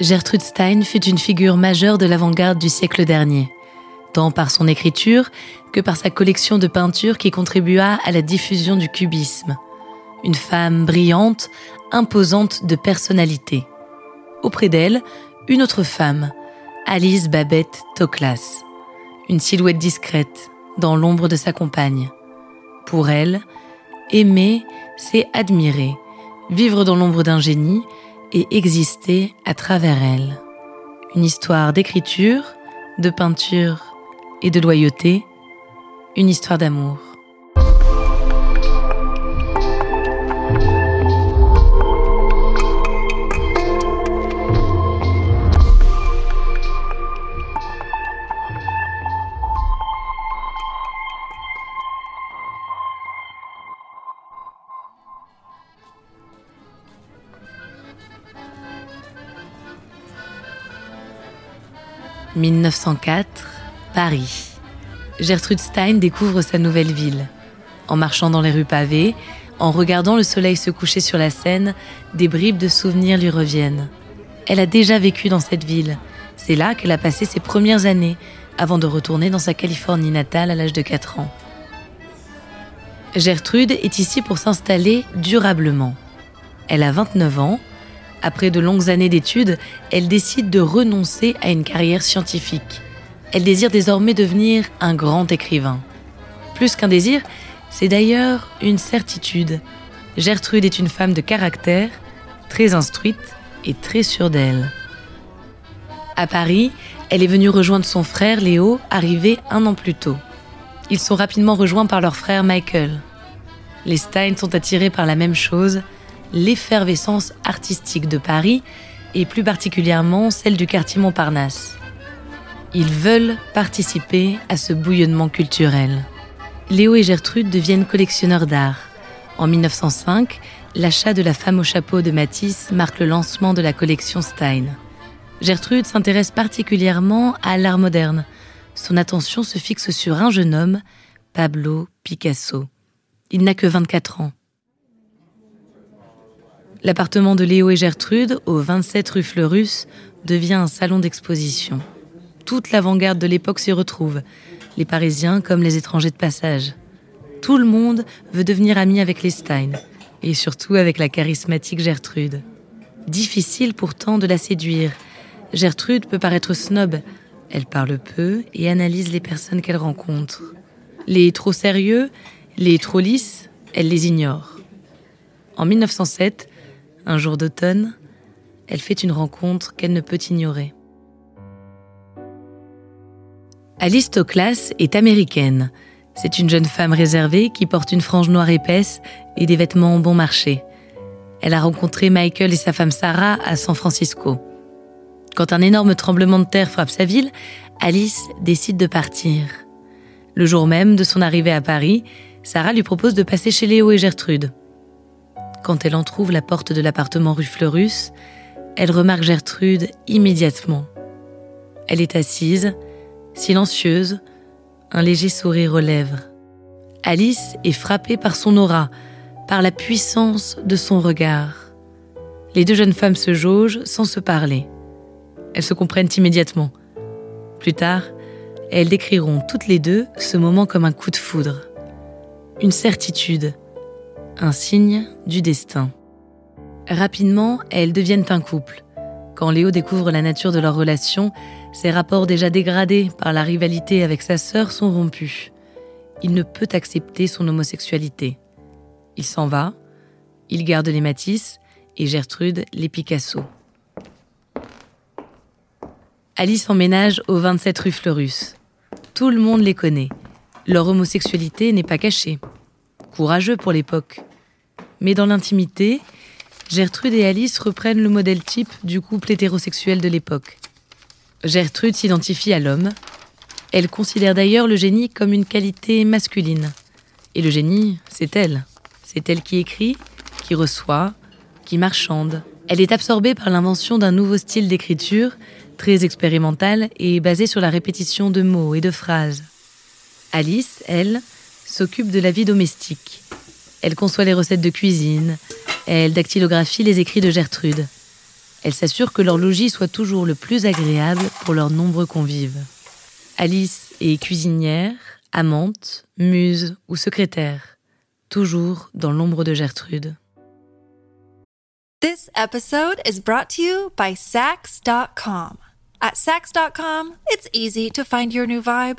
Gertrude Stein fut une figure majeure de l'avant-garde du siècle dernier, tant par son écriture que par sa collection de peintures qui contribua à la diffusion du cubisme. Une femme brillante, imposante de personnalité. Auprès d'elle, une autre femme, Alice Babette Toklas, une silhouette discrète dans l'ombre de sa compagne. Pour elle, aimer, c'est admirer, vivre dans l'ombre d'un génie, et exister à travers elle. Une histoire d'écriture, de peinture et de loyauté, une histoire d'amour. « 1904, Paris. Gertrude Stein découvre sa nouvelle ville. En marchant dans les rues pavées, en regardant le soleil se coucher sur la Seine, des bribes de souvenirs lui reviennent. Elle a déjà vécu dans cette ville. C'est là qu'elle a passé ses premières années, avant de retourner dans sa Californie natale à l'âge de 4 ans. Gertrude est ici pour s'installer durablement. Elle a 29 ans. Après de longues années d'études, elle décide de renoncer à une carrière scientifique. Elle désire désormais devenir un grand écrivain. Plus qu'un désir, c'est d'ailleurs une certitude. Gertrude est une femme de caractère, très instruite et très sûre d'elle. À Paris, elle est venue rejoindre son frère Léo, arrivé un an plus tôt. Ils sont rapidement rejoints par leur frère Michael. Les Stein sont attirés par la même chose, l'effervescence artistique de Paris et plus particulièrement celle du quartier Montparnasse. Ils veulent participer à ce bouillonnement culturel. Léo et Gertrude deviennent collectionneurs d'art. En 1905, l'achat de La femme au chapeau de Matisse marque le lancement de la collection Stein. Gertrude s'intéresse particulièrement à l'art moderne. Son attention se fixe sur un jeune homme, Pablo Picasso. Il n'a que 24 ans. L'appartement de Léo et Gertrude, au 27 rue Fleurus, devient un salon d'exposition. Toute l'avant-garde de l'époque s'y retrouve, les Parisiens comme les étrangers de passage. Tout le monde veut devenir ami avec les Stein, et surtout avec la charismatique Gertrude. Difficile pourtant de la séduire. Gertrude peut paraître snob. Elle parle peu et analyse les personnes qu'elle rencontre. Les trop sérieux, les trop lisses, elle les ignore. En 1907, un jour d'automne, elle fait une rencontre qu'elle ne peut ignorer. Alice Toklas est américaine. C'est une jeune femme réservée qui porte une frange noire épaisse et des vêtements bon marché. Elle a rencontré Michael et sa femme Sarah à San Francisco. Quand un énorme tremblement de terre frappe sa ville, Alice décide de partir. Le jour même de son arrivée à Paris, Sarah lui propose de passer chez Léo et Gertrude. Quand elle entr'ouvre la porte de l'appartement rue Fleurus, elle remarque Gertrude immédiatement. Elle est assise, silencieuse, un léger sourire aux lèvres. Alice est frappée par son aura, par la puissance de son regard. Les deux jeunes femmes se jaugent sans se parler. Elles se comprennent immédiatement. Plus tard, elles décriront toutes les deux ce moment comme un coup de foudre. Une certitude, un signe du destin. Rapidement, elles deviennent un couple. Quand Léo découvre la nature de leur relation, ses rapports déjà dégradés par la rivalité avec sa sœur sont rompus. Il ne peut accepter son homosexualité. Il s'en va, il garde les Matisse et Gertrude les Picasso. Alice emménage au 27 rue Fleurus. Tout le monde les connaît. Leur homosexualité n'est pas cachée. Courageux pour l'époque. Mais dans l'intimité, Gertrude et Alice reprennent le modèle type du couple hétérosexuel de l'époque. Gertrude s'identifie à l'homme. Elle considère d'ailleurs le génie comme une qualité masculine. Et le génie, c'est elle. C'est elle qui écrit, qui reçoit, qui marchande. Elle est absorbée par l'invention d'un nouveau style d'écriture, très expérimental et basé sur la répétition de mots et de phrases. Alice, elle, s'occupe de la vie domestique. Elle conçoit les recettes de cuisine, elle dactylographie les écrits de Gertrude. Elle s'assure que leur logis soit toujours le plus agréable pour leurs nombreux convives. Alice est cuisinière, amante, muse ou secrétaire, toujours dans l'ombre de Gertrude. This episode is brought to you by Sax.com. At Sax.com, it's easy to find your new vibe.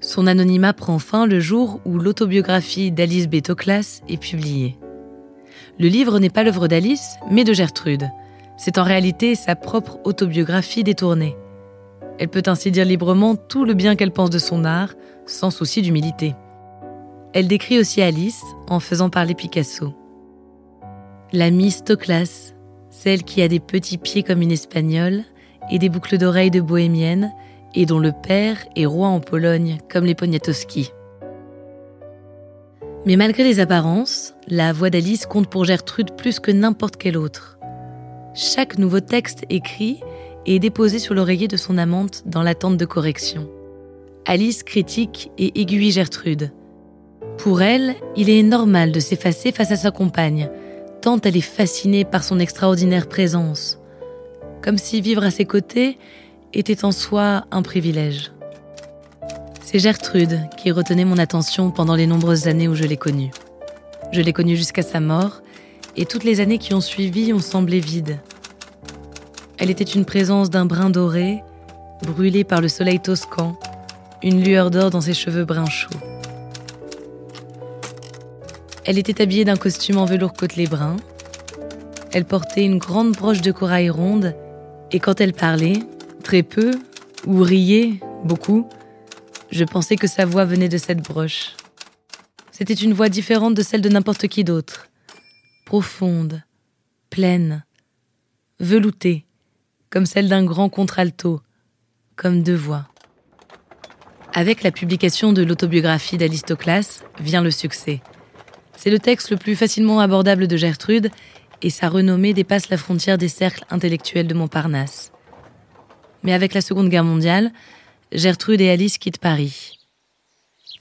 Son anonymat prend fin le jour où l'autobiographie d'Alice Bétoclas est publiée. Le livre n'est pas l'œuvre d'Alice, mais de Gertrude. C'est en réalité sa propre autobiographie détournée. Elle peut ainsi dire librement tout le bien qu'elle pense de son art, sans souci d'humilité. Elle décrit aussi Alice en faisant parler Picasso. La Miss Toclas, celle qui a des petits pieds comme une espagnole et des boucles d'oreilles de bohémienne, et dont le père est roi en Pologne, comme les Poniatowski. Mais malgré les apparences, la voix d'Alice compte pour Gertrude plus que n'importe quel autre. Chaque nouveau texte écrit est déposé sur l'oreiller de son amante dans l'attente de correction. Alice critique et aiguille Gertrude. Pour elle, il est normal de s'effacer face à sa compagne, tant elle est fascinée par son extraordinaire présence. Comme si vivre à ses côtés était en soi un privilège. C'est Gertrude qui retenait mon attention pendant les nombreuses années où je l'ai connue. Je l'ai connue jusqu'à sa mort, et toutes les années qui ont suivi ont semblé vides. Elle était une présence d'un brin doré, brûlé par le soleil toscan, une lueur d'or dans ses cheveux bruns chauds. Elle était habillée d'un costume en velours côtelé brun. Elle portait une grande broche de corail ronde, et quand elle parlait, peu, ou riait beaucoup, je pensais que sa voix venait de cette broche. C'était une voix différente de celle de n'importe qui d'autre. Profonde, pleine, veloutée, comme celle d'un grand contralto, comme deux voix. Avec la publication de l'autobiographie d'Alistoclas vient le succès. C'est le texte le plus facilement abordable de Gertrude et sa renommée dépasse la frontière des cercles intellectuels de Montparnasse. Mais avec la Seconde Guerre mondiale, Gertrude et Alice quittent Paris.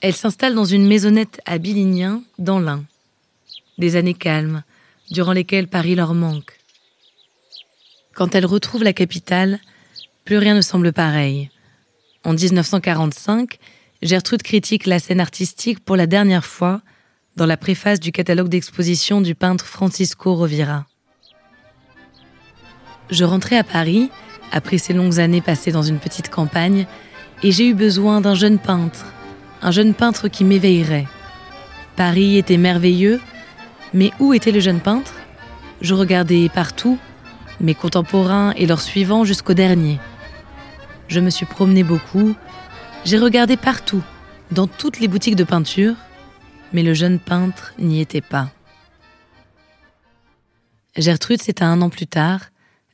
Elles s'installent dans une maisonnette à Billignin, dans l'Ain. Des années calmes, durant lesquelles Paris leur manque. Quand elles retrouvent la capitale, plus rien ne semble pareil. En 1945, Gertrude critique la scène artistique pour la dernière fois dans la préface du catalogue d'exposition du peintre Francisco Rovira. Je rentrais à Paris après ces longues années passées dans une petite campagne, et j'ai eu besoin d'un jeune peintre, un jeune peintre qui m'éveillerait. Paris était merveilleux, mais où était le jeune peintre? Je regardais partout, mes contemporains et leurs suivants jusqu'au dernier. Je me suis promenée beaucoup, j'ai regardé partout, dans toutes les boutiques de peinture, mais le jeune peintre n'y était pas. Gertrude s'éteint un an plus tard,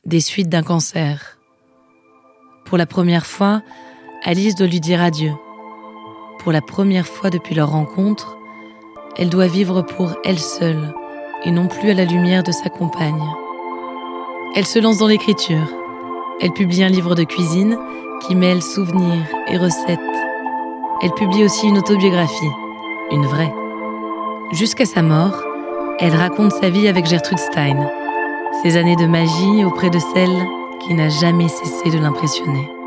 des suites d'un cancer. Pour la première fois, Alice doit lui dire adieu. Pour la première fois depuis leur rencontre, elle doit vivre pour elle seule et non plus à la lumière de sa compagne. Elle se lance dans l'écriture. Elle publie un livre de cuisine qui mêle souvenirs et recettes. Elle publie aussi une autobiographie, une vraie. Jusqu'à sa mort, elle raconte sa vie avec Gertrude Stein, ses années de magie auprès de celle qui n'a jamais cessé de l'impressionner.